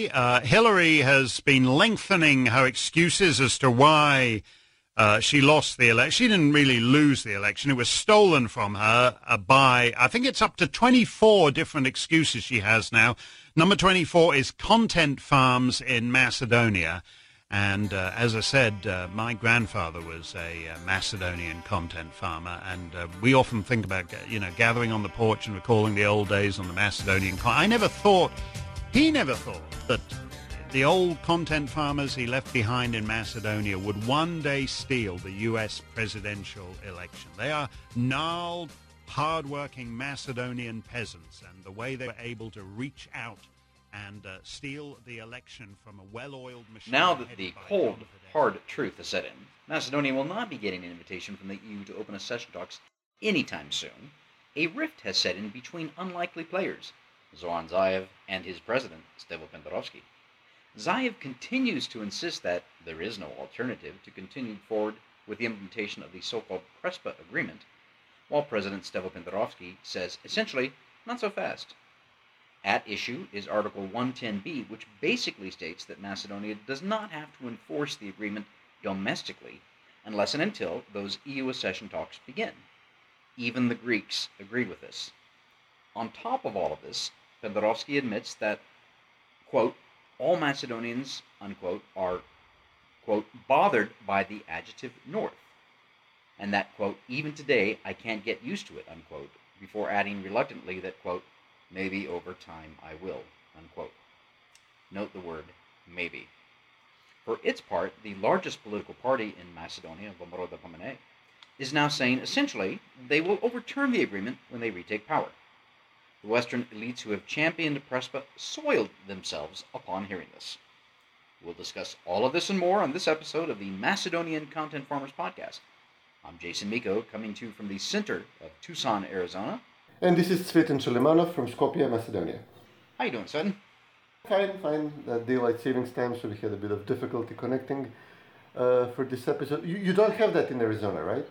Uh, Hillary has been lengthening her excuses as to why uh, she lost the election. She didn't really lose the election. It was stolen from her uh, by, I think it's up to 24 different excuses she has now. Number 24 is content farms in Macedonia. And uh, as I said, uh, my grandfather was a uh, Macedonian content farmer, and we often think about, you know, gathering on the porch and recalling the old days on the Macedonian. Con- I never thought he never thought that the old content farmers he left behind in Macedonia would one day steal the U.S. presidential election. They are gnarled, hard-working Macedonian peasants, and the way they were able to reach out and uh, steal the election from a well-oiled machine. Now that the cold, hard truth has set in, Macedonia will not be getting an invitation from the EU to open accession talks anytime soon. A rift has set in between unlikely players, Zoran Zaev and his president, Stevo Pendarovski. Zaev continues to insist that there is no alternative to continue forward with the implementation of the so-called Prespa agreement, while President Stevo Pendarovski says essentially, not so fast. At issue is Article 110b, which basically states that Macedonia does not have to enforce the agreement domestically unless and until those EU accession talks begin. Even the Greeks agreed with this. On top of all of this, Pendarovski admits that, quote, all Macedonians, unquote, are, quote, bothered by the adjective north, and that, quote, even today I can't get used to it, unquote, before adding reluctantly that, quote, maybe over time I will, unquote. Note the word maybe. For its part, the largest political party in Macedonia, VMRO-DPMNE, is now saying essentially they will overturn the agreement when they retake power. The Western elites who have championed Prespa soiled themselves upon hearing this. We'll discuss all of this and more on this episode of the Macedonian Content Farmers Podcast. I'm Jason Miko, coming to you from the center of Tucson, Arizona. And this is Cvetin Chilimanov from Skopje, Macedonia. How you doing, Tsvetan? Fine, fine. Uh, daylight savings time, so we had a bit of difficulty connecting uh, for this episode. You, you don't have that in Arizona, right?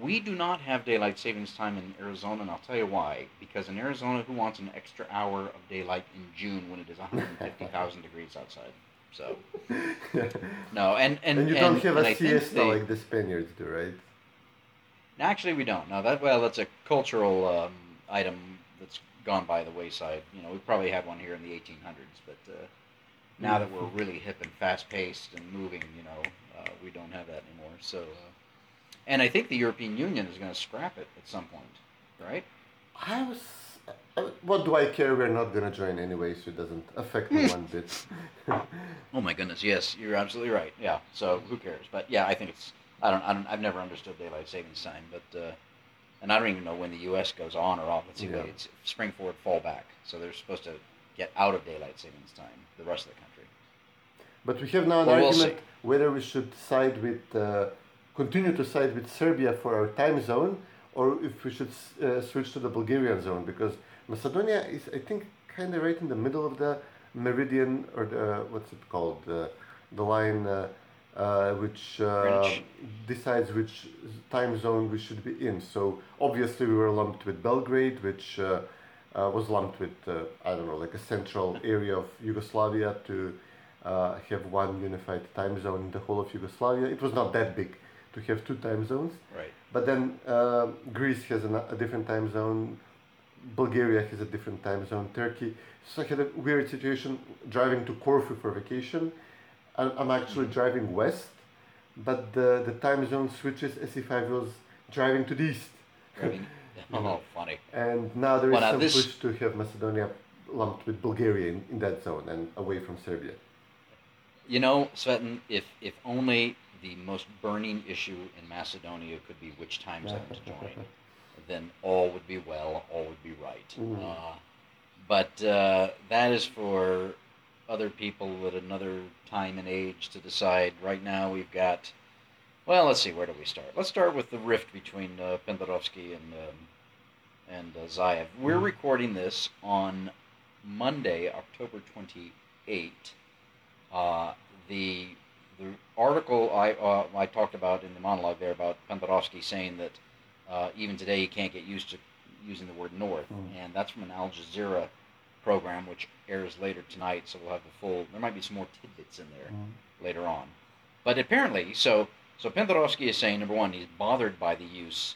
We do not have daylight savings time in Arizona, and I'll tell you why. Because in Arizona, who wants an extra hour of daylight in June when it is 150,000 degrees outside? So, no, and and, And you and, don't have and a siesta they- like the Spaniards do, right? Actually, we don't. No, that well, that's a cultural um, item that's gone by the wayside. You know, we probably had one here in the 1800s, but uh, now that we're really hip and fast-paced and moving, you know, uh, we don't have that anymore. So, uh, and I think the European Union is going to scrap it at some point, right? I was. uh, What do I care? We're not gonna join anyway, so it doesn't affect me one bit. Oh my goodness, yes, you're absolutely right. Yeah. So who cares? But yeah, I think it's. I don't. I don't. I've never understood daylight savings time, but. Uh, and I don't even know when the U.S. goes on or off. Let's see, Yeah. it's spring forward, fall back. So they're supposed to get out of daylight savings time. The rest of the country. But we have now an Well, we'll argument whether we should side with, uh, continue to side with Serbia for our time zone, or if we should uh, switch to the Bulgarian zone because Macedonia is, I think, kind of right in the middle of the meridian or the what's it called, the the line. Uh, uh, which uh, decides which time zone we should be in. So obviously we were lumped with Belgrade, which uh, uh, was lumped with uh, I don't know, like a central area of Yugoslavia to uh, have one unified time zone in the whole of Yugoslavia. It was not that big to have two time zones, Right. but then uh, Greece has an, a different time zone. Bulgaria has a different time zone. Turkey. So I had a weird situation driving to Corfu for vacation. I'm actually driving west, but the, the time zone switches as if I was driving to the east. Driving. oh, funny. And now there is Well, some this- push to have Macedonia lumped with Bulgaria in, in that zone and away from Serbia. You know, Cvetin, if if only the most burning issue in Macedonia could be which time zone to join, then all would be well, all would be right. Mm. Uh, but uh, that is for other people at another time and age to decide. Right now, we've got. Well, let's see. Where do we start? Let's start with the rift between uh, Pendarovski and um, and uh, Zaev. We're Mhm. recording this on Monday, October twenty eighth. Uh, the the article I uh, I talked about in the monologue there about Pendarovski saying that uh, even today you can't get used to using the word north, Mm. and that's from an Al Jazeera program, which airs later tonight, so we'll have the full. There might be some more tidbits in there Mhm. later on. But apparently, so so Pendarovski is saying number one, he's bothered by the use.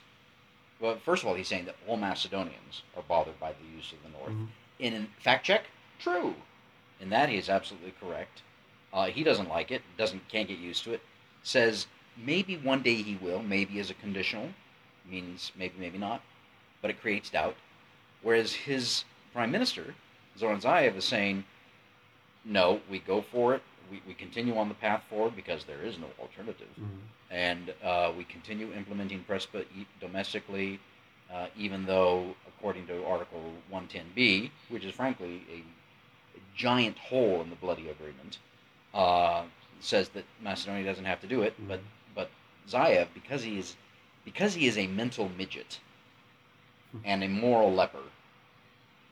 Well, first of all, he's saying that all Macedonians are bothered by the use of the North. Mhm. In fact check, true. In that, he is absolutely correct. Uh, he doesn't like it. Doesn't can't get used to it. Says maybe one day he will. Maybe as a conditional means maybe maybe not, but it creates doubt. Whereas his prime minister Zoran Zaev is saying, no, we go for it. We, we continue on the path forward because there is no alternative Mhm. and uh, we continue implementing PRESPA domestically, uh, even though, according to Article 110b, which is frankly a, a giant hole in the bloody agreement, uh, says that Macedonia doesn't have to do it. But but Zaev, because he is because he is a mental midget and a moral leper,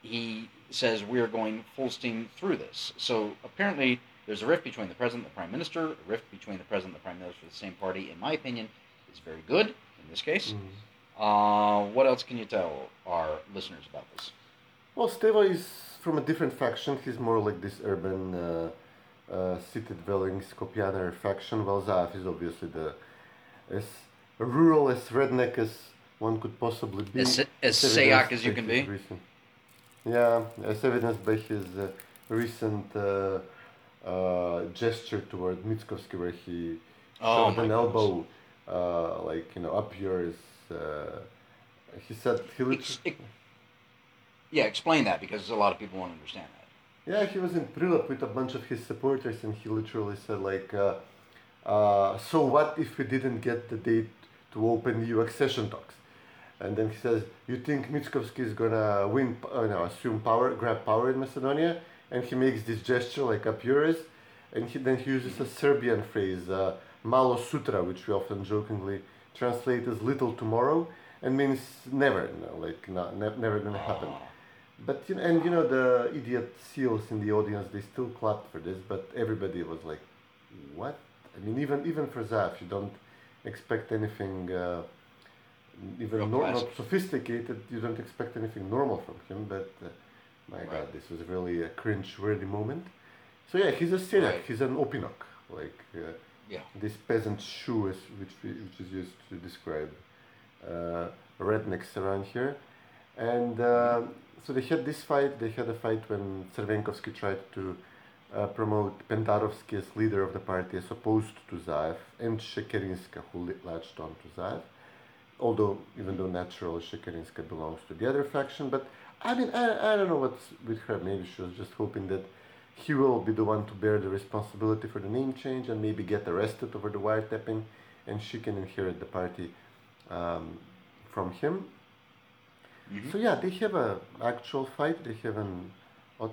he says we're going full steam through this. So apparently, there's a rift between the president and the prime minister. A rift between the president and the prime minister of the same party, in my opinion, is very good in this case. Mhm. Uh, what else can you tell our listeners about this? Well, Steva is from a different faction. He's more like this urban, uh, uh, city-dwelling Skopjaner faction. While Zaev is obviously the as rural, as redneck as one could possibly be. As- as Sayak as you can be? Recent, yeah, as evidenced by his uh, recent uh, uh, gesture toward Mickoski, where he Oh, shoved an elbow, uh, like you know, up yours. Uh, he said he literally. Ex- ex- yeah, explain that because a lot of people won't understand that. Yeah, he was in Prilep with a bunch of his supporters, and he literally said like, uh, uh, "So what if we didn't get the date to open EU accession talks?" And then he says, "You think Mickoski is gonna win? Uh, no, assume power, grab power in Macedonia?" And he makes this gesture like up yours, and he then he uses a Serbian phrase, uh, "malo sutra," which we often jokingly translate as "little tomorrow," and means never, you know, like not, ne- never gonna happen. But you know, and you know the idiot seals in the audience, they still clapped for this, but everybody was like, "What?" I mean, even even for Zaf, you don't expect anything, uh, even Real nor- not sophisticated. You don't expect anything normal from him. But uh, my Right. God, this was really a cringe-worthy moment. So yeah, he's a Syriac. Right. He's an opinok, like uh, Yeah. this peasant shoe, is, which we, which is used to describe uh, rednecks around here. And uh, so they had this fight. They had a fight when Crvenkovski tried to uh, promote Pendarovski as leader of the party as opposed to Zaev, and Shekerinska, who latched on to Zaev. Although, even though naturally Shekerinska belongs to the other faction, but I mean, I, I don't know what's with her. Maybe she was just hoping that he will be the one to bear the responsibility for the name change and maybe get arrested over the wiretapping, and she can inherit the party um, from him. Mhm. So yeah, they have a actual fight. They have an uh,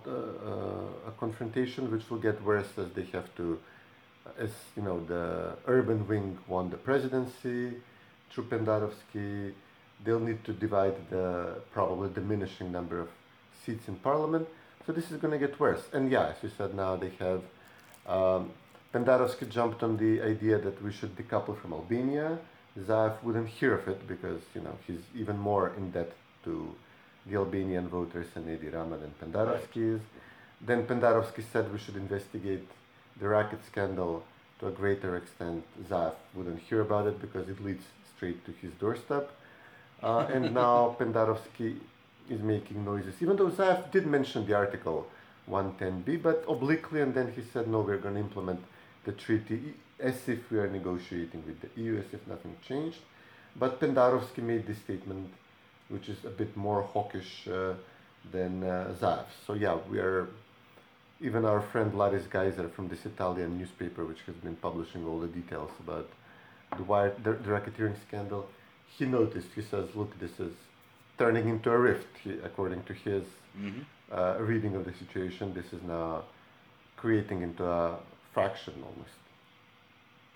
a confrontation which will get worse as they have to, as you know, the urban wing won the presidency. Through Pendarovski, they'll need to divide the probably diminishing number of seats in parliament. So this is going to get worse. And yeah, as you said, now they have. Um, Pendarovski jumped on the idea that we should decouple from Albania. Zaev wouldn't hear of it because you know he's even more in debt to the Albanian voters and Edi Rama than Pendarovski is. Then Pendarovski said we should investigate the racket scandal to a greater extent. Zaev wouldn't hear about it because it leads straight to his doorstep. Uh, and now Pendarovski is making noises, even though Zaev did mention the article 110b, but obliquely, and then he said, no, we're going to implement the treaty as if we are negotiating with the EU, as if nothing changed. But Pendarovski made this statement, which is a bit more hawkish uh, than uh, Zaev. So yeah, we are, even our friend Laris Gaiser from this Italian newspaper, which has been publishing all the details about the, wire, the, the racketeering scandal, he noticed, he says, look, this is turning into a rift, he, according to his Mhm. uh, reading of the situation. This is now creating into a fraction almost.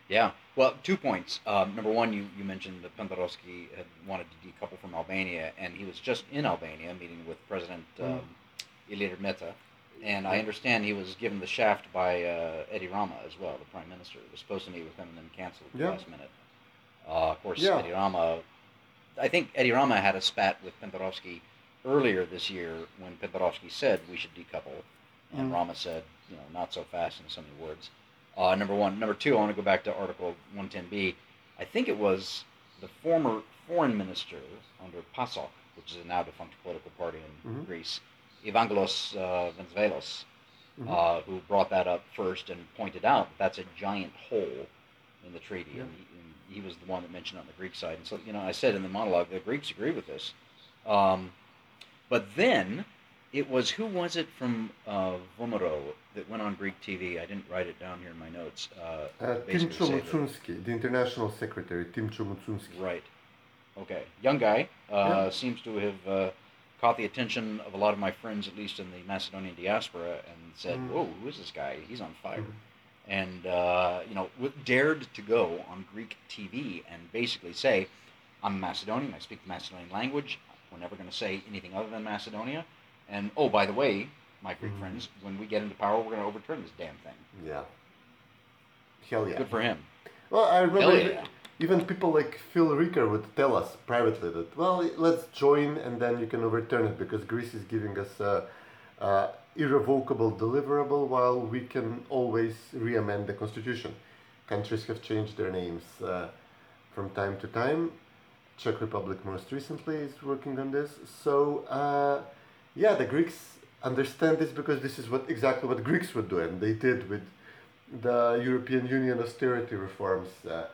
Yeah. Well, two points. Um, number one, you, you mentioned that Pendarovski had wanted to decouple from Albania, and he was just in Albania meeting with President um, Ilir Meta. And I understand he was given the shaft by uh, Edi Rama as well, the prime minister. He was supposed to meet with him and then canceled at the Yeah. last minute. Uh, of course, Yeah. Edi Rama. I think Edi Rama had a spat with Pendarovski earlier this year when Pendarovski said we should decouple, and Mm. Rama said, you know, not so fast in so many words. Uh, number one. Number two, I want to go back to Article 110b. I think it was the former foreign minister under PASOK, which is a now defunct political party in Mhm. Greece, Evangelos uh, Venizelos, Mhm. uh, who brought that up first and pointed out that that's a giant hole in the treaty. Yeah. And, he, and he was the one that mentioned it on the Greek side. And so, you know, I said in the monologue, the Greeks agree with this. Um, but then it was, who was it from uh, VMRO that went on Greek TV? I didn't write it down here in my notes. Uh, Uh, basically Timcho say that- Mucunski, the international secretary, Tim Mucunski. Right. Okay. Young guy. Uh, Yeah. Seems to have uh, caught the attention of a lot of my friends, at least in the Macedonian diaspora, and said, Mm. "Whoa, who is this guy? He's on fire." Mhm. And uh, you know, w- dared to go on Greek TV and basically say, "I'm Macedonian. I speak the Macedonian language. We're never going to say anything other than Macedonia." And oh, by the way, my Greek Mhm. friends, when we get into power, we're going to overturn this damn thing. Yeah. Hell yeah. Good for him. Well, I remember even- yeah. even people like Phil Reeker would tell us privately that, well, let's join and then you can overturn it because Greece is giving us a, a irrevocable deliverable while we can always re-amend the constitution. Countries have changed their names uh, from time to time. Czech Republic most recently is working on this. So uh, yeah, the Greeks understand this because this is what exactly what Greeks would do, and they did with the European Union austerity reforms, uh,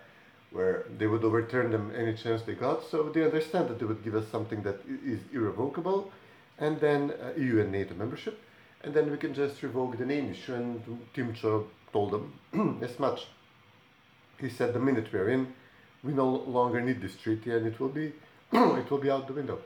where they would overturn them any chance they got. So they understand that they would give us something that is irrevocable, and then uh, EU and NATO membership, and then we can just revoke the name issue. And Timcho told them as much. He said the minute we're in, we no longer need this treaty, and it will be it will be out the window.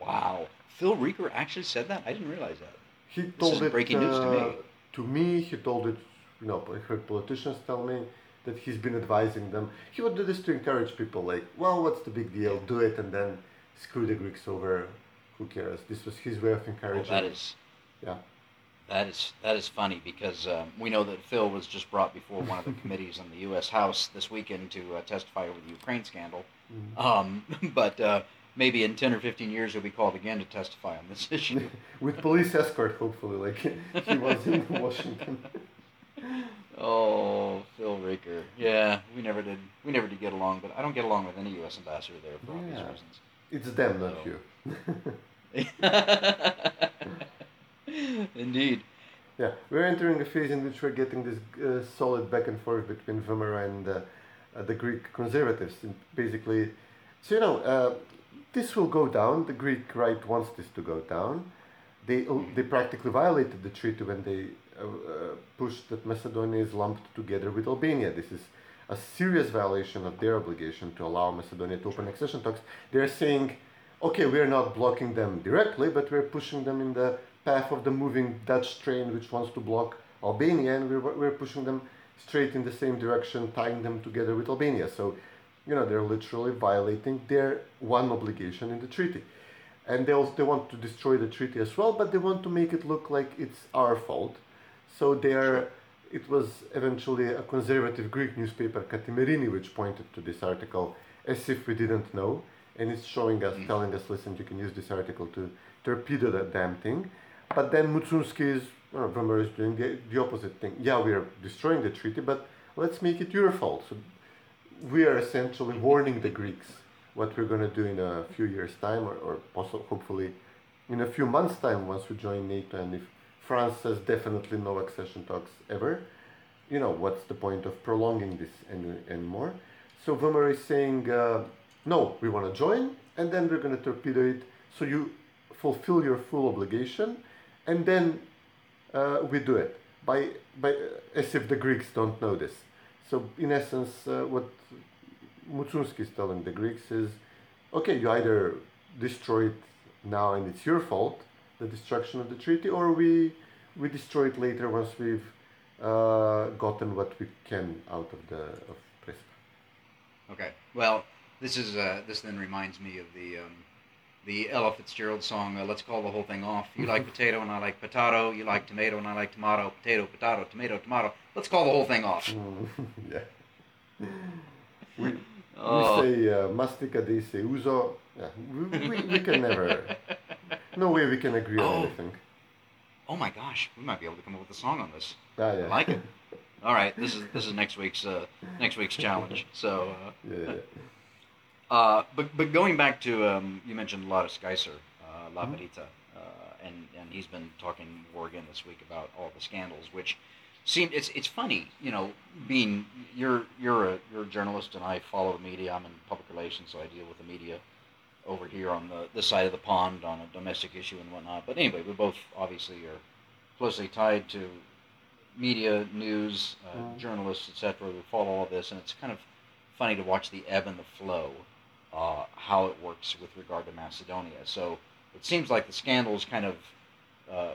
Wow. Phil Reeker actually said that? I didn't realize that. He told is it breaking news to uh, me. to me. He told it, you know, I heard politicians tell me that he's been advising them. He would do this to encourage people, like, well, what's the big deal? Do it, and then screw the Greeks over. Who cares? This was his way of Well, encouraging. that is yeah. that is that is funny because um, we know that Phil was just brought before one of the committees in the U.S. House this weekend to uh, testify over the Ukraine scandal. Mhm. Um, but uh, maybe in ten or fifteen years he'll be called again to testify on this issue. With police escort, hopefully, like he was in Washington. oh, Phil Reeker. Yeah, we never did. We never did get along. But I don't get along with any U.S. ambassador there for obvious Yeah. reasons. It's them, not So- you. Indeed. Yeah, we're entering a phase in which we're getting this uh, solid back and forth between VMRO and uh, uh, the Greek conservatives. And basically, so you know, uh, this will go down. The Greek right wants this to go down. They they practically violated the treaty when they uh, uh, pushed that Macedonia is lumped together with Albania. This is a serious violation of their obligation to allow Macedonia to open accession talks. They're saying, okay, we're not blocking them directly, but we're pushing them in the path of the moving Dutch train which wants to block Albania, and we're, we're pushing them straight in the same direction, tying them together with Albania. So, you know, they're literally violating their one obligation in the treaty. And they also they want to destroy the treaty as well, but they want to make it look like it's our fault. So they are. It was eventually a conservative Greek newspaper, Kathimerini, which pointed to this article as if we didn't know, and it's showing us, Mm. telling us, listen, you can use this article to torpedo that damn thing. But then Mucunski is, VMRO is doing the, the opposite thing. Yeah, we are destroying the treaty, but let's make it your fault. So we are essentially warning the Greeks what we're going to do in a few years' time, or, or hopefully, in a few months' time once we join NATO. And if France says definitely no accession talks ever, you know, what's the point of prolonging this any, anymore? So VMRO is saying, uh, no, we want to join, and then we're going to torpedo it so you fulfill your full obligation, and then uh, we do it by by as if the Greeks don't know this. So in essence, uh, what Mucunski is telling the Greeks is, okay, you either destroy it now and it's your fault, the destruction of the treaty, or we we destroy it later once we've uh, gotten what we can out of the of Prespa. Okay. Well, this is uh, this then reminds me of the um, the Ella Fitzgerald song. Uh, Let's call the whole thing off. You like potato and I like potato. You like tomato and I like tomato. Potato, potato, tomato, tomato. Let's call the whole thing off. Yeah. We, Oh. we say uh, mastica, say uso. Yeah, we, we, we can never no way we can agree on Oh. anything. Oh my gosh, we might be able to come up with a song on this. Ah, yeah. I like it. All right, this is this is next week's uh, next week's challenge. So, uh, Yeah, yeah. Uh, but but going back to um, you mentioned Laris Gaiser, uh, La. Verita, uh, and and he's been talking more again this week about all the scandals, which seemed it's it's funny, you know, being you're you're a you're a journalist and I follow the media. I'm in public relations, so I deal with the media over here on the this side of the pond on a domestic issue and whatnot. But anyway, we both obviously are closely tied to media, news, uh, Mhm. journalists, etc. We follow all this, and it's kind of funny to watch the ebb and the flow, uh, how it works with regard to Macedonia. So it seems like the scandals kind of uh,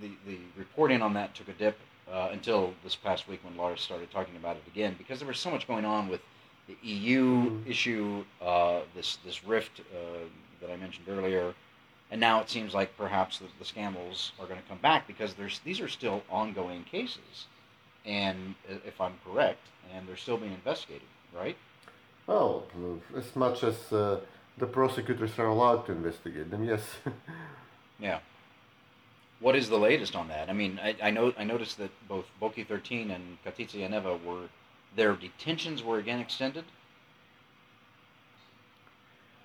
the the reporting on that took a dip uh, until this past week when Lars started talking about it again because there was so much going on with the EU Mhm. issue, uh, this this rift uh, that I mentioned earlier, and now it seems like perhaps the, the scandals are going to come back because there's these are still ongoing cases, and if I'm correct, and they're still being investigated, right? Well, as much as uh, the prosecutors are allowed to investigate them, yes. Yeah. What is the latest on that? I mean, I, I know I noticed that both Boki 13 and Katica Janeva were their detentions were again extended.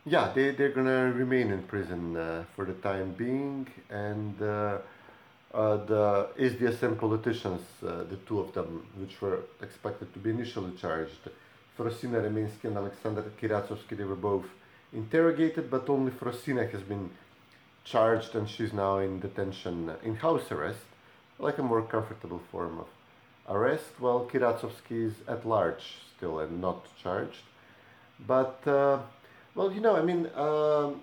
yeah, they, they're gonna remain in prison uh, for the time being, and uh, uh, the SDSM politicians, uh, the two of them, which were expected to be initially charged, Frosina Remenski and Alexander Kiracovski, they were both interrogated, but only Frosina has been charged and she's now in detention, uh, in house arrest, like a more comfortable form of arrest, while Kiracovski is at large still and not charged. But, uh, well, you know, I mean, um,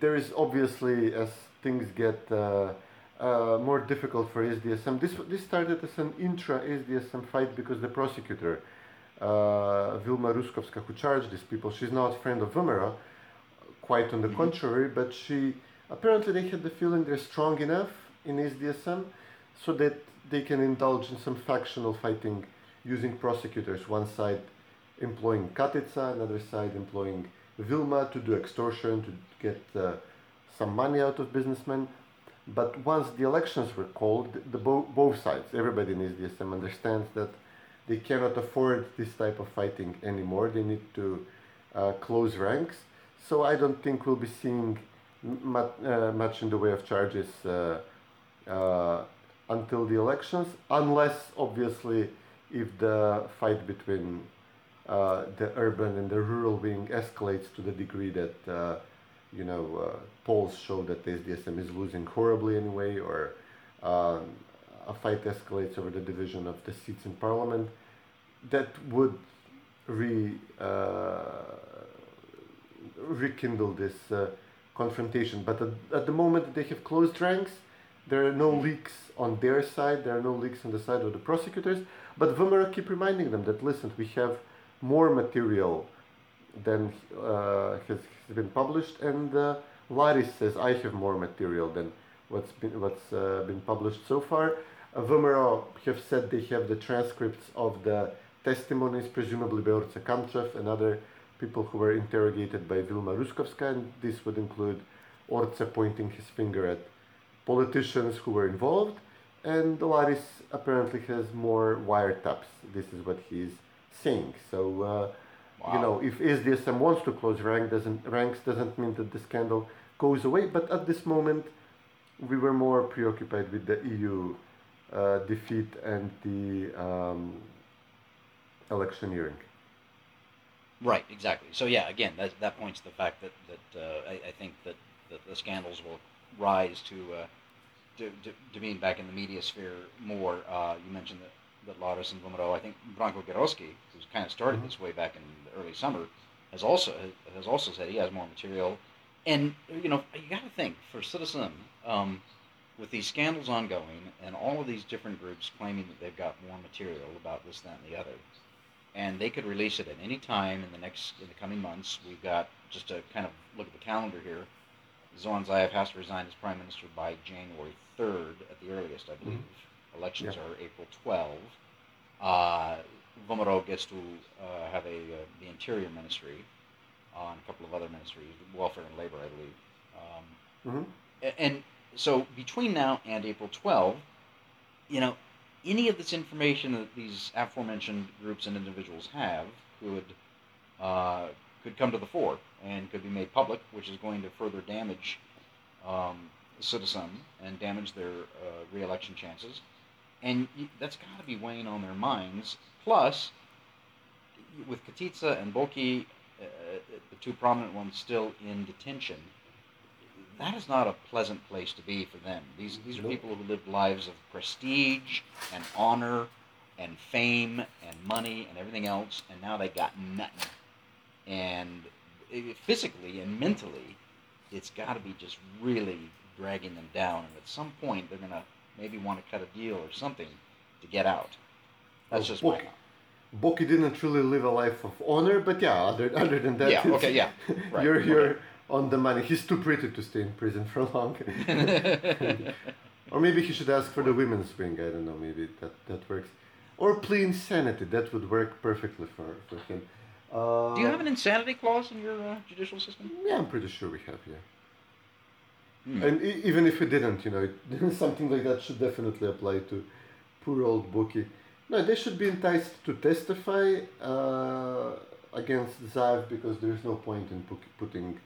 there is obviously, as things get uh, uh, more difficult for SDSM, this, this started as an intra SDSM fight because the prosecutor, uh, Vilma Ruskovska, who charged these people, she's not a friend of VMRO, quite on the Mhm. contrary, but she apparently they had the feeling they're strong enough in SDSM so that they can indulge in some factional fighting using prosecutors, one side employing Katica, another side employing Vilma to do extortion, to get uh, some money out of businessmen. But once the elections were called, the, the bo- both sides, everybody in SDSM understands that they cannot afford this type of fighting anymore. They need to uh, close ranks. So I don't think we'll be seeing m- mu- uh, much in the way of charges uh, uh, until the elections, unless obviously if the fight between uh, the urban and the rural wing escalates to the degree that you know polls show that the SDSM is losing horribly anyway, or um, a fight escalates over the division of the seats in parliament, that would re uh, rekindle this uh, confrontation. But at, at the moment they have closed ranks, there are no leaks on their side, there are no leaks on the side of the prosecutors. But VMRO keep reminding them that listen, we have more material than uh, has, has been published, and uh, Laris says I have more material than what's been what's uh, been published so far. VMRO have said they have the transcripts of the testimonies, presumably by Orce Kamchev and other people who were interrogated by Vilma Ruskovska, and this would include Orce pointing his finger at politicians who were involved, and Laris apparently has more wiretaps. This is what he's saying. So, uh, you know, if SDSM wants to close rank, doesn't, ranks, doesn't mean that the scandal goes away. But at this moment, we were more preoccupied with the EU uh, defeat and the um, electioneering. Right, exactly. So yeah, again, that that points to the fact that that uh, I, I think that, that the scandals will rise to, uh, to, to to being back in the media sphere more. Uh, you mentioned that that Laris and VMRO, I think Branko Geroski, who's kind of started Mhm. this way back in the early summer, has also has also said he has more material. And you know, you got to think for Citizen, um, with these scandals ongoing and all of these different groups claiming that they've got more material about this, that, and the other and they could release it at any time in the next in the coming months. We've got just to kind of look at the calendar here. Zoran Zaev has to resign as prime minister by January third at the earliest, I believe. Elections Yeah. are April 12. Uh, VMRO gets to uh, have a uh, the interior ministry uh, and a couple of other ministries, welfare and labor, I believe. Um, Mhm. A- And so between now and April 12, you know, any of this information that these aforementioned groups and individuals have could uh, could come to the fore and could be made public, which is going to further damage um, citizen and damage their uh, reelection chances. And that's got to be weighing on their minds. Plus, with Katica and Boki, uh, the two prominent ones still in detention, that is not a pleasant place to be for them. These these are Nope. people who lived lives of prestige and honor and fame and money and everything else, and now they got nothing. And physically and mentally, it's got to be just really dragging them down. And at some point, they're gonna maybe want to cut a deal or something to get out. That's Oh, just my okay. Boki didn't really live a life of honor, but yeah, other, other than that, Yeah, okay, yeah, right, you're okay. you're on the money. He's too pretty to stay in prison for long. or maybe he should ask for the women's wing. I don't know. Maybe that that works. Or plea insanity. That would work perfectly for for him. Uh, Do you have an insanity clause in your uh, judicial system? Yeah, I'm pretty sure we have. Yeah. Hmm. And e- even if we didn't, you know, it, something like that should definitely apply to poor old Boki. No, they should be enticed to testify uh, against Zaev because there is no point in pu- putting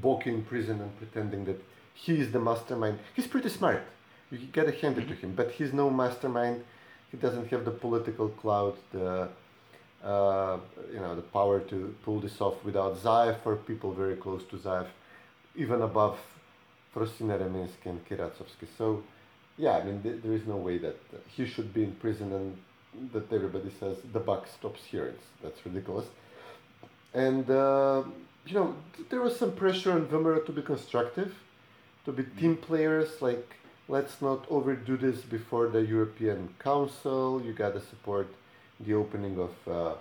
Boki in prison and pretending that he is the mastermind. He's pretty smart. You gotta hand it to him, but he's no mastermind. He doesn't have the political clout, the uh, you know, the power to pull this off without Zaev or people very close to Zaev, even above Frosina and Kiracovski. So, yeah, I mean, th- there is no way that he should be in prison and that everybody says the buck stops here. It's, that's ridiculous. And, uh, you know, th- there was some pressure on VMRO to be constructive, to be team players, like, let's not overdo this before the European Council. You gotta support the opening of uh,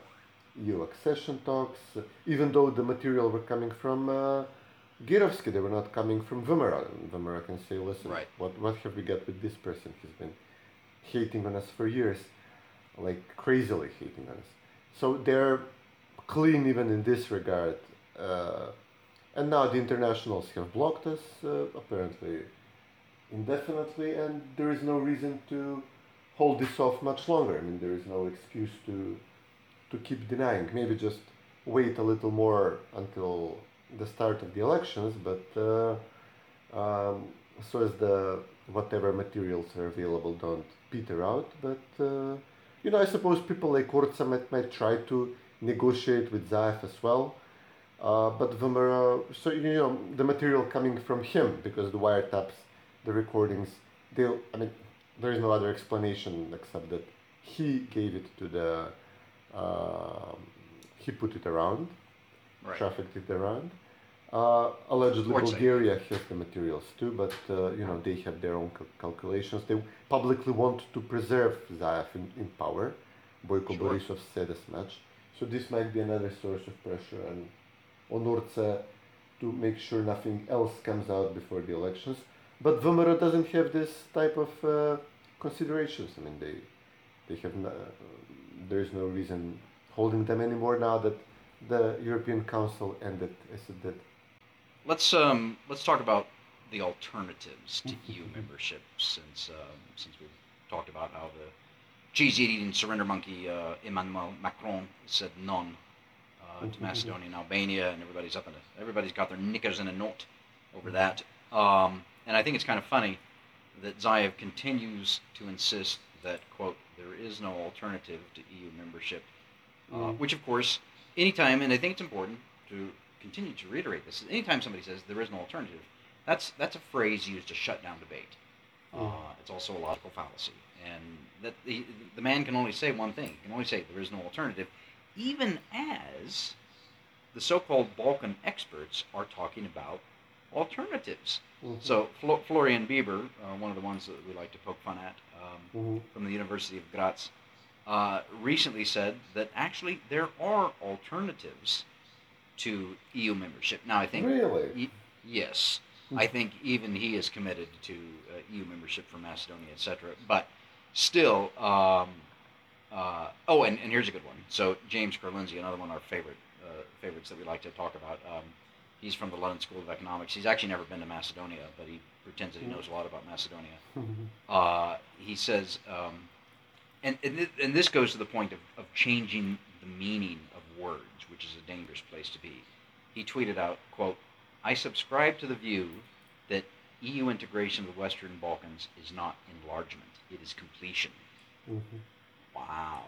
EU accession talks, even though the material were coming from uh, Geroski, they were not coming from VMRO. And VMRO can say, listen, Right. what, what have we got with this person? He's been hating on us for years, like crazily hating on us. So they're clean even in this regard. Uh, and now the internationals have blocked us, uh, apparently indefinitely, and there is no reason to hold this off much longer. I mean, there is no excuse to to keep denying. Maybe just wait a little more until the start of the elections, but uh, um, so as the whatever materials are available don't peter out. But uh, you know, I suppose people like might, might try to negotiate with Zaev as well. Uh, but VMRO, so you know, the material coming from him because the wiretaps, the recordings, they, I mean, there is no other explanation except that he gave it to the, um he put it around, Right. trafficked it around. Uh, allegedly, side. Bulgaria has the materials too, but uh, you know they have their own cal- calculations. They publicly want to preserve Zaev in, in power. Boyko Sure. Borisov said as much. So this might be another source of pressure on on Orza to make sure nothing else comes out before the elections. But VMRO doesn't have this type of uh, considerations. I mean, they they have no, there is no reason holding them anymore now that the European Council ended as it did. Let's um let's talk about the alternatives to EU membership since um, since we've talked about how the cheese eating surrender monkey uh, Emmanuel Macron said none uh, to Macedonia and Albania, and everybody's up in a, everybody's got their knickers in a knot over that. Um, and I think it's kind of funny that Zaev continues to insist that quote there is no alternative to EU membership, uh, Mm. which of course anytime, and I think it's important to continue to reiterate this. Anytime somebody says there is no alternative, that's that's a phrase used to shut down debate. Uh, it's also a logical fallacy, and that the the man can only say one thing. He can only say there is no alternative, even as the so-called Balkan experts are talking about alternatives. Mhm. So Flo- Florian Bieber, uh, one of the ones that we like to poke fun at, um, Mhm. from the University of Graz, uh, recently said that actually there are alternatives to EU membership. Now, I think Really? y- yes, I think even he is committed to uh, EU membership for Macedonia, etc. But still, um, uh, oh, and, and here's a good one. So James Ker-Lindsay, another one of our favorite uh, favorites that we like to talk about. Um, He's from the London School of Economics. He's actually never been to Macedonia, but he pretends that he knows a lot about Macedonia. Uh, he says, um, and and, th- and this goes to the point of, of changing the meaning of words, which is a dangerous place to be. He tweeted out, "quote I subscribe to the view that EU integration of the Western Balkans is not enlargement; it is completion." Mhm. Wow.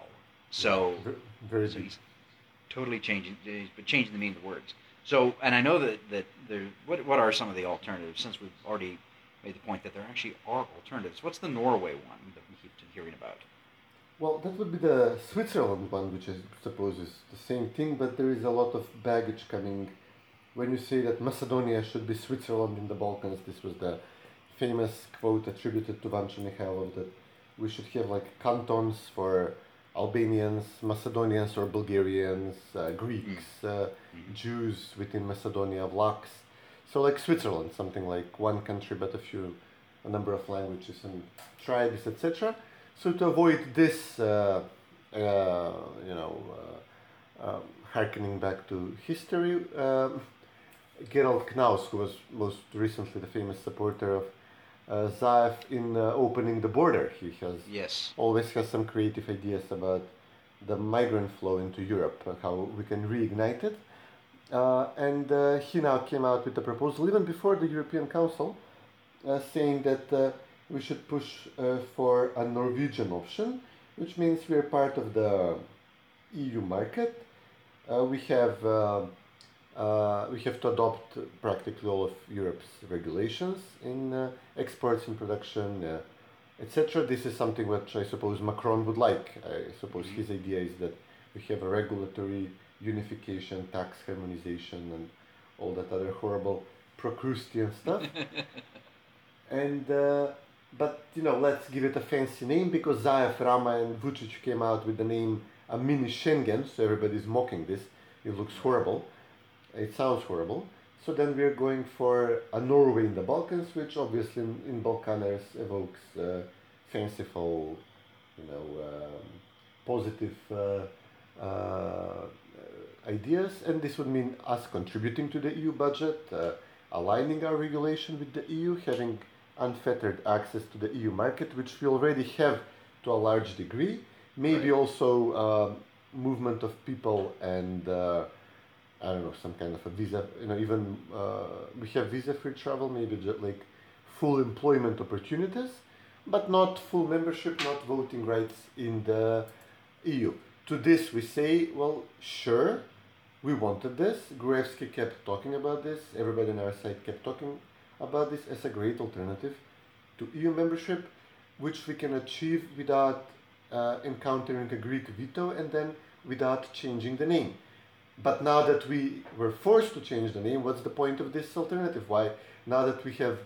So, Ve- very so he's totally changing, he's changing the meaning of the words. So, and I know that that there. What what are some of the alternatives? Since we've already made the point that there actually are alternatives. What's the Norway one that we keep hearing about? Well, that would be the Switzerland one, which I suppose is the same thing, but there is a lot of baggage coming. When you say that Macedonia should be Switzerland in the Balkans, this was the famous quote attributed to Vancho Mikhailov that we should have like cantons for Albanians, Macedonians or Bulgarians, uh, Greeks, uh, Jews within Macedonia, Vlachs. So like Switzerland, something like one country but a few, a number of languages and tribes, etc. So to avoid this, uh, uh, you know, uh, um, harkening back to history, um, Gerald Knaus, who was most recently the famous supporter of uh, Zaev in uh, opening the border, he has Yes. always has some creative ideas about the migrant flow into Europe, uh, how we can reignite it. Uh, and uh, he now came out with a proposal, even before the European Council, uh, saying that uh, we should push uh, for a Norwegian option, which means we are part of the EU market. Uh, we have uh, we have to adopt practically all of Europe's regulations in uh, exports in production, uh, etc. This is something which I suppose Macron would like. I suppose his idea is that we have a regulatory unification, tax harmonization, and all that other horrible Procrustean stuff. and uh, but you know, let's give it a fancy name because Zaev, Rama, and Vucic came out with the name a mini Schengen, so everybody's mocking this. It looks horrible. It sounds horrible. So then we're going for a Norway in the Balkans, which obviously in, in Balkaners evokes uh, fanciful, you know, um, positive uh, uh, ideas. And this would mean us contributing to the EU budget, uh, aligning our regulation with the EU, having unfettered access to the EU market, which we already have to a large degree. Maybe Right. also uh, movement of people and uh, I don't know some kind of a visa. You know, even uh, we have visa-free travel, maybe just like full employment opportunities, but not full membership, not voting rights in the EU. To this we say, well, sure, we wanted this. Gruevski kept talking about this. Everybody on our side kept talking about this as a great alternative to EU membership, which we can achieve without uh, encountering a Greek veto and then without changing the name. But now that we were forced to change the name, what's the point of this alternative? Why, now that we have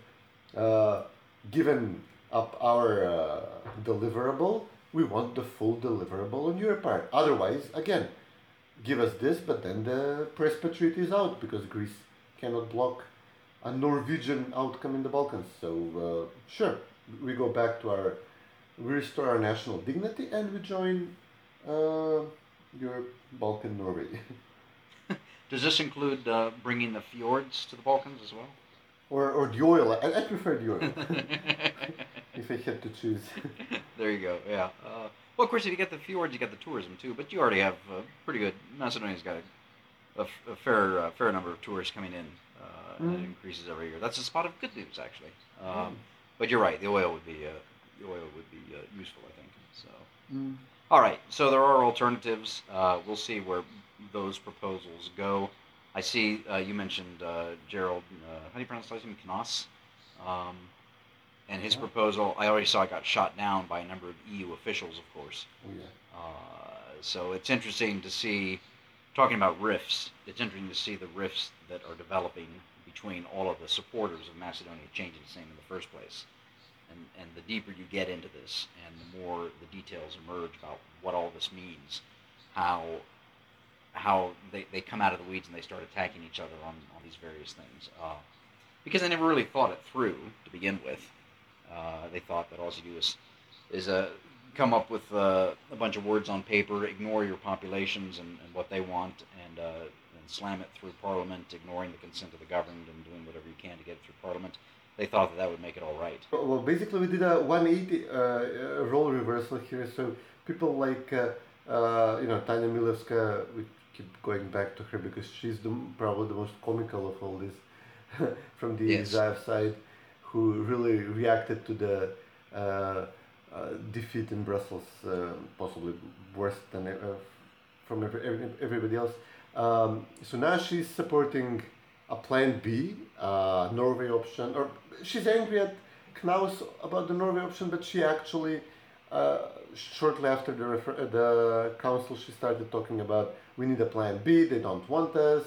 uh, given up our uh, deliverable, we want the full deliverable on your part. Otherwise, again, give us this, but then the Prespa Treaty is out because Greece cannot block a Norwegian outcome in the Balkans. So, uh, sure, we go back to our, we restore our national dignity and we join uh, your Balkan Norway. Does this include uh, bringing the fjords to the Balkans as well? or, or the oil. I, I prefer the oil if I had to choose. there you go. Yeah. Uh, well, of course, if you get the fjords, you get the tourism too. But you already have uh, pretty good. Macedonia's got a fair uh, fair number of tourists coming in. Uh, and it Mm. increases every year. That's a spot of good news, actually. Um, Mm. But you're right. The oil would be uh, the oil would be uh, useful, I think. So. Mm. All right. So there are alternatives. Uh, we'll see where those proposals go. I see uh, you mentioned uh, Gerald. Uh, how do you pronounce his name? Knaus. Um, and his Yeah. proposal, I already saw it got shot down by a number of EU officials, of course. Oh, yeah. Uh, so it's interesting to see, talking about rifts, it's interesting to see the rifts that are developing between all of the supporters of Macedonia changing its name in the first place. And, and the deeper you get into this and the more the details emerge about what all this means, how how they, they come out of the weeds and they start attacking each other on, on these various things. Uh, because they never really thought it through to begin with. Uh, they thought that all you do is is uh, come up with uh, a bunch of words on paper, ignore your populations and, and what they want, and, uh, and slam it through Parliament, ignoring the consent of the governed and doing whatever you can to get it through Parliament. They thought that that would make it all right. Well, basically, we did a 180 uh, role reversal here. So people like, uh, uh, you know, Tanya Milevska, keep going back to her because she's the, probably the most comical of all this from the Yes. Zaev side, who really reacted to the uh, uh, defeat in Brussels, uh, possibly worse than uh, from every, every, everybody else. Um, so now she's supporting a plan B, uh, Norway option, or she's angry at Knaus about the Norway option, but she actually, uh, shortly after the, refer- uh, the council, she started talking about we need a plan B, they don't want us,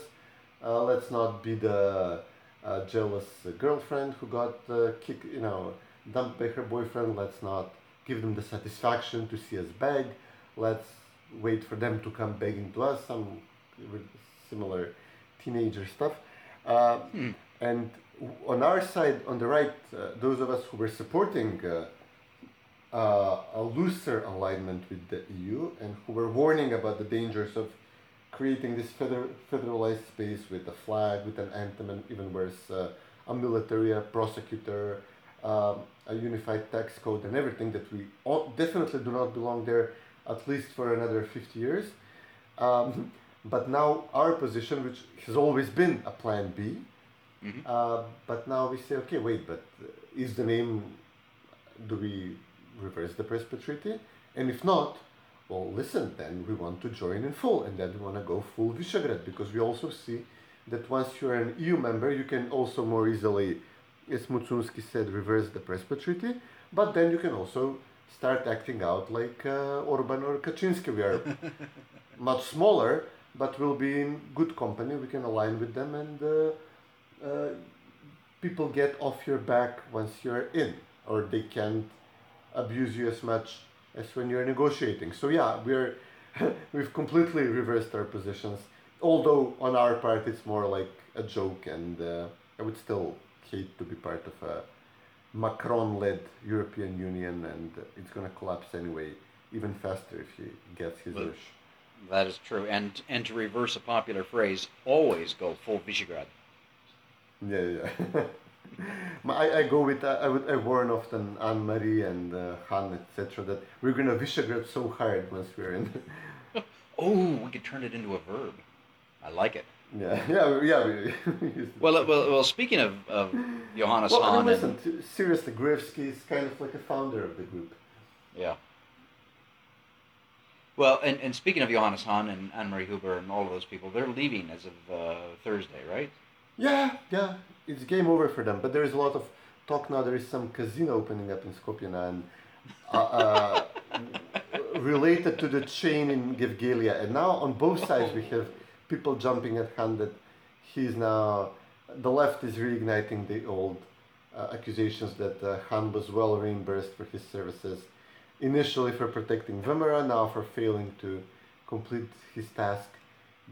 uh, let's not be the uh, jealous girlfriend who got uh, kicked, you know, dumped by her boyfriend, let's not give them the satisfaction to see us beg, let's wait for them to come begging to us, some similar teenager stuff. Uh, And on our side, on the right, uh, those of us who were supporting uh, a looser alignment with the EU and who were warning about the dangers of creating this feder- federalized space with a flag, with an anthem, and even worse, uh, a military, a prosecutor, um, a unified tax code, and everything that we all definitely do not belong there at least for another 50 years. Um, but now our position, which has always been a plan B, Mhm. uh, but now we say, okay, wait, but is the name, do we reverse the Prespa Treaty? And if not, well, listen, then we want to join in full, and then we want to go full Visegrad, because we also see that once you're an EU member, you can also more easily, as Mucunski said, reverse the Prespa Treaty, but then you can also start acting out like uh, Orban or Kaczynski. We are much smaller, but we'll be in good company. We can align with them, and uh, uh, people get off your back once you're in, or they can't abuse you as much as when you're negotiating. So yeah, we're we've completely reversed our positions. Although on our part it's more like a joke, and uh, I would still hate to be part of a Macron-led European Union, and it's gonna collapse anyway, even faster if he gets his But- wish. That is true. And and to reverse a popular phrase, always go full Visegrad. Yeah, yeah. I, I go with, uh, I, would, I warn often Anne Marie and uh, Hahn, etc., that we're gonna Visegrad so hard once we're in. Oh, we could turn it into a verb. I like it. yeah, yeah, yeah. We, we use it. Well, uh, well, well. Speaking of, of Johannes well, Hahn, and, listen, seriously, Gruevski is kind of like a founder of the group. yeah. Well, and, and speaking of Johannes Hahn and Anne Marie Huber and all of those people, they're leaving as of uh, Thursday, right? Yeah, yeah, it's game over for them. But there is a lot of talk now. There is some casino opening up in Skopje and uh, uh, related to the chain in Gevgelija. And now on both sides we have people jumping at hand that he's now the left is reigniting the old uh, accusations that uh, Hahn was well reimbursed for his services, initially for protecting VMRO, now for failing to complete his task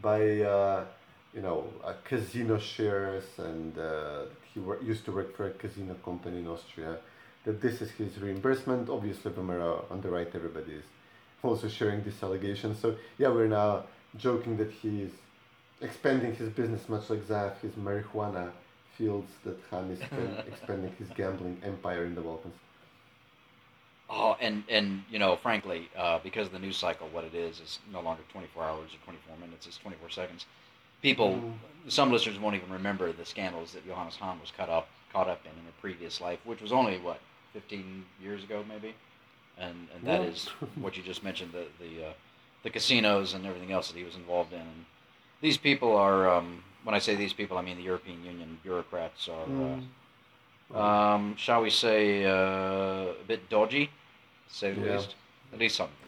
by uh, you know uh, casino shares and uh, he wor- used to work for a casino company in Austria. That this is his reimbursement. Obviously, VMRO on the right, everybody is also sharing this allegation. So yeah, we're now joking that he is expanding his business much like Zaf, his marijuana fields that Hahn is expanding his gambling empire in the Balkans. Oh, and and you know, frankly, uh, because of the news cycle, what it is is no longer 24 hours or 24 minutes; it's 24 seconds. People, Mm. some listeners won't even remember the scandals that Johannes Hahn was caught up caught up in in a previous life, which was only what 15 years ago, maybe. And and that Yeah. what you just mentioned the the uh, the casinos and everything else that he was involved in. And these people are, um, when I say these people, I mean the European Union bureaucrats are. Mm. Uh, um, shall we say, uh, a bit dodgy, to say the Yeah. least. At least something.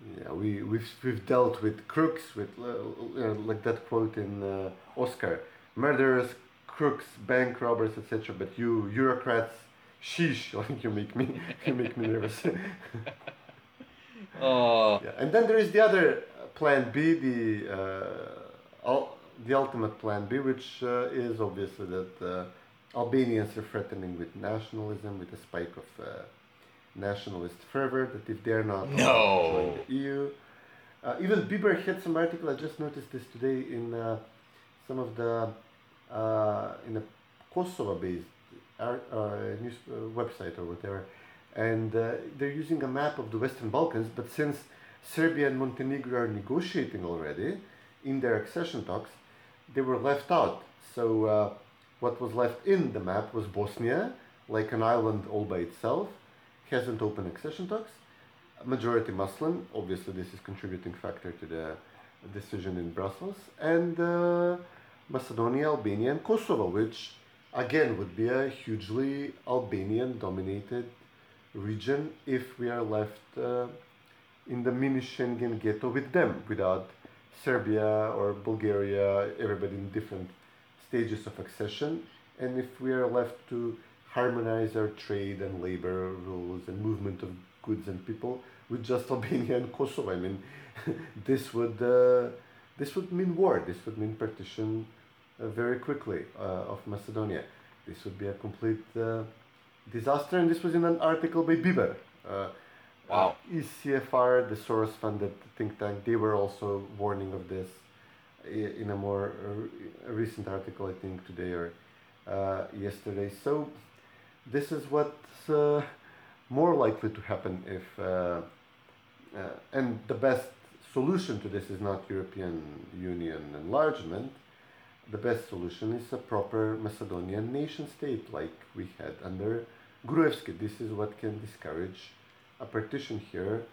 Yeah, we we've we've dealt with crooks, with uh, like that quote in uh, Oscar, murderers, crooks, bank robbers, etc. But you bureaucrats, sheesh, like you make me you make me nervous. oh, yeah, and then there is the other plan B, the uh, ul- the ultimate plan B, which uh, is obviously that uh, Albanians are threatening with nationalism, with a spike of uh, nationalist fervor. That if they're not No. join the EU, Uh, even Bieber had some article. I just noticed this today in uh, some of the uh, in a Kosovo-based uh, news uh, website or whatever, and uh, they're using a map of the Western Balkans. But since Serbia and Montenegro are negotiating already in their accession talks, they were left out. So uh, what was left in the map was Bosnia, like an island all by itself, hasn't opened accession talks. Majority Muslim, obviously this is contributing factor to the decision in Brussels, and uh, Macedonia, Albania, and Kosovo, which again would be a hugely Albanian-dominated region if we are left uh, in the mini Schengen ghetto with them, without Serbia or Bulgaria, everybody in different stages of accession, and if we are left to harmonize our trade and labor rules and movement of goods and people with just Albania and Kosovo. I mean, this would uh, this would mean war. This would mean partition uh, very quickly uh, of Macedonia. This would be a complete uh, disaster. And this was in an article by Bieber. Uh, Wow. ECFR, the Soros-funded think tank, they were also warning of this in a more uh, recent article, I think today or uh, yesterday. So this is what's uh, more likely to happen if, uh, uh, and the best solution to this is not European Union enlargement. The best solution is a proper Macedonian nation state like we had under Gruevski. This is what can discourage a partition here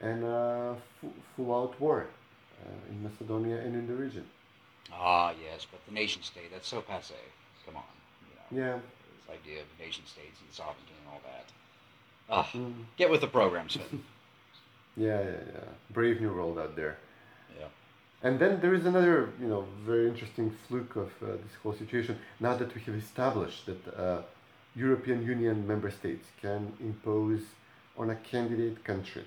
and a full-out war uh, in Macedonia and in the region. Ah, yes, but the nation state, that's so passe. Come on. You know, Yeah. This idea of nation states and sovereignty and all that. Ah, Mm. get with the program, Sven. Yeah, yeah, yeah. Brave new world out there. yeah. And then there is another, you know, very interesting fluke of uh, this whole situation. Now that we have established that uh, European Union member states can impose on a candidate country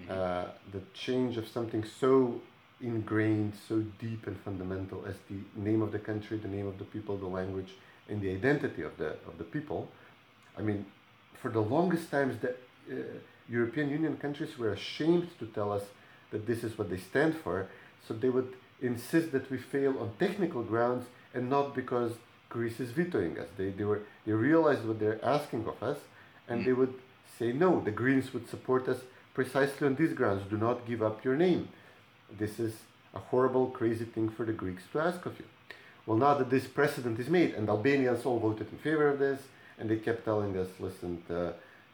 Mhm. uh, the change of something so ingrained, so deep and fundamental as the name of the country, the name of the people, the language, and the identity of the of the people. I mean, for the longest times, the uh, European Union countries were ashamed to tell us that this is what they stand for, so they would insist that we fail on technical grounds and not because Greece is vetoing us. They, they were they realized what they're asking of us, and they would say no. The Greens would support us precisely on these grounds. Do not give up your name. This is a horrible, crazy thing for the Greeks to ask of you. Well, now that this precedent is made, and Albanians all voted in favor of this, and they kept telling us, listen, uh,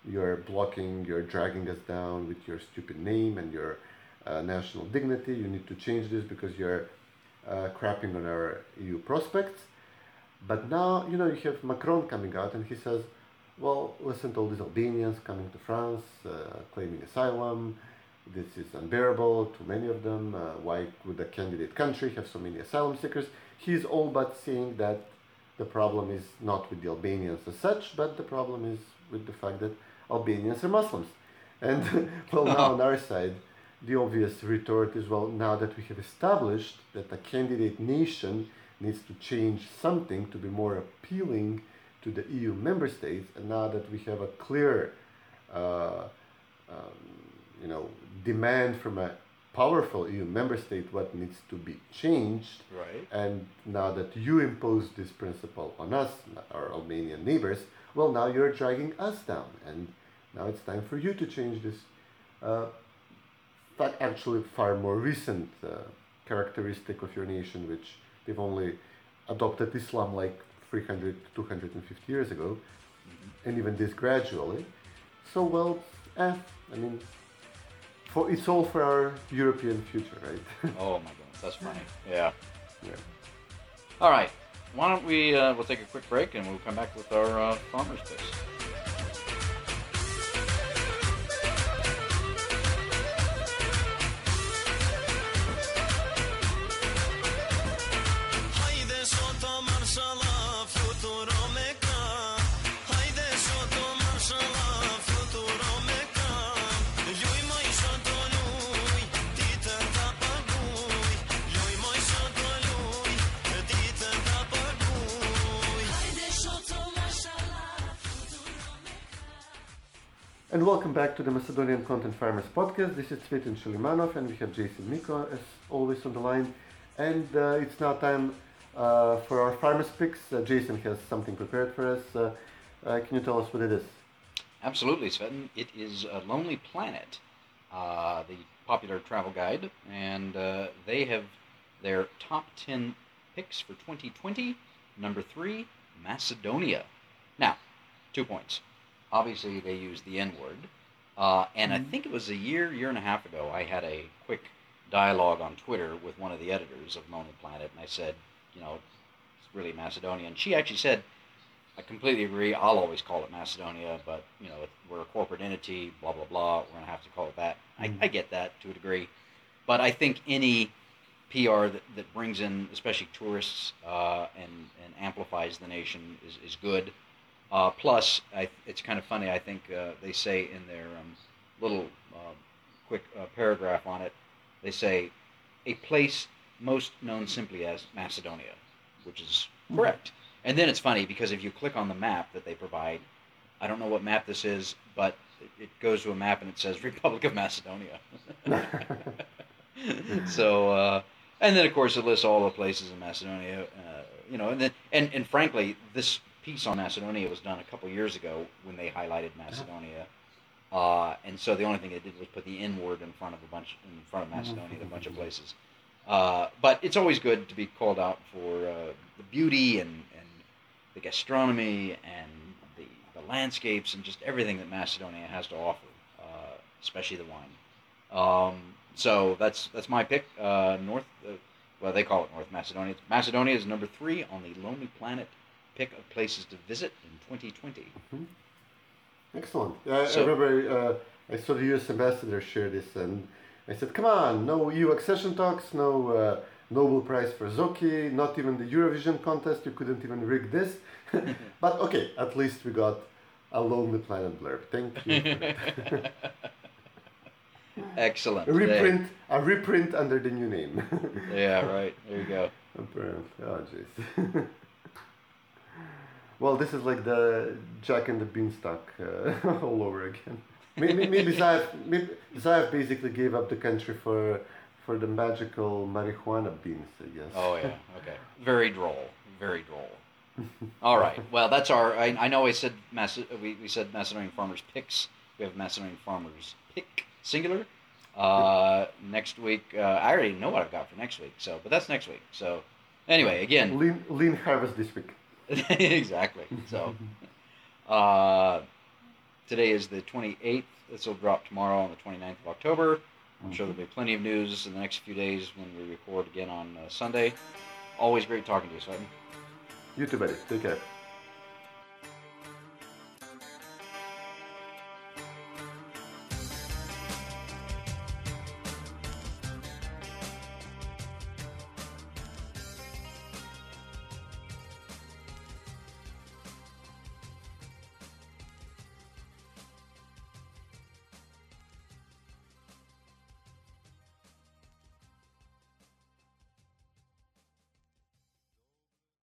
you're blocking, you're dragging us down with your stupid name and your uh, national dignity. You need to change this because you're uh, crapping on our EU prospects. But now, you know, you have Macron coming out and he says, well, listen to all these Albanians coming to France, uh, claiming asylum. This is unbearable, too many of them. Uh, why would a candidate country have so many asylum seekers? He's all but saying that the problem is not with the Albanians as such, but the problem is with the fact that Albanians are Muslims. And well, now on our side, the obvious retort is well, now that we have established that a candidate nation needs to change something to be more appealing to the EU member states, and now that we have a clear, uh, um, you know, demand from a powerful EU member state what needs to be changed, Right. and now that you impose this principle on us, our Albanian neighbors, well, now you're dragging us down, and now it's time for you to change this. Uh, fact, actually, far more recent uh, characteristic of your nation, which they've only adopted Islam like 300, 250 years ago, and even this gradually. So, well, eh, I mean, for it's all for our European future, right? Oh my goodness, that's funny. Yeah. yeah. All right. Why don't we? Uh, we'll take a quick break and we'll come back with our uh, farmers quiz. And welcome back to the Macedonian Content Farmers podcast. This is Cvetin Chilimanov, and we have Jason Miko as always on the line. And uh, it's now time uh, for our farmers picks. Uh, Jason has something prepared for us. Uh, uh, can you tell us what it is? Absolutely, Cvetin. It is Lonely Planet, uh, the popular travel guide, and they have their top 10 picks for 2020. Number three, Macedonia. Now, two points. Obviously, they use the N word, uh, and I think it was a year, year and a half ago, I had a quick dialogue on Twitter with one of the editors of Lonely Planet, and I said, you know, it's really Macedonia. And she actually said, I completely agree. I'll always call it Macedonia, but you know we're a corporate entity. Blah blah blah. We're gonna have to call it that. I, I get that to a degree, but I think any PR that, that brings in especially tourists uh, and and amplifies the nation is, is good. Uh, plus, I, it's kind of funny. I think uh, they say in their um, little uh, quick uh, paragraph on it, they say a place most known simply as Macedonia, which is correct. And then it's funny because if you click on the map that they provide, I don't know what map this is, but it- it goes to a map and it says Republic of Macedonia. so, uh, and then of course it lists all the places in Macedonia, uh, you know, and then and and frankly, this piece on Macedonia was done a couple years ago when they highlighted Macedonia. Uh, and so the only thing they did was put the N word in front of a bunch in front of Macedonia, in a bunch of places. Uh, but it's always good to be called out for uh, the beauty and, and the gastronomy and the, the landscapes and just everything that Macedonia has to offer, uh, especially the wine. Um, so that's that's my pick. Uh, North, uh, well they call it North Macedonia. Macedonia is number three on the Lonely Planet pick of places to visit in 2020. Excellent. Uh, So- I remember uh, I saw the U.S. ambassador share this, and I said, "Come on, no EU accession talks, no uh, Nobel Prize for Zoki, not even the Eurovision contest. You couldn't even rig this." but okay, at least we got a Lonely Planet blurb. Thank you. Excellent. a reprint, a reprint under the new name. Yeah, right. There you go. Apparently, oh jeez. Well, this is like the Jack and the Beanstalk uh, all over again. Maybe, maybe Zaev, maybe Zaev basically gave up the country for for the magical marijuana beans, I guess. Oh yeah. Okay. Very droll. Very droll. All right. Well, that's our. I, I know I said Mace- we, we said Macedonian farmers picks. We have Macedonian farmers pick singular. Uh, next week, uh, I already know what I've got for next week. So, but that's next week. So, anyway, again, Lean, lean harvest this week. exactly. So, uh, today is the 28th. This will drop tomorrow on the 29th of October. I'm sure there'll be plenty of news in the next few days when we record again on uh, Sunday. Always great talking to you, Sutton. You too, buddy. Take care.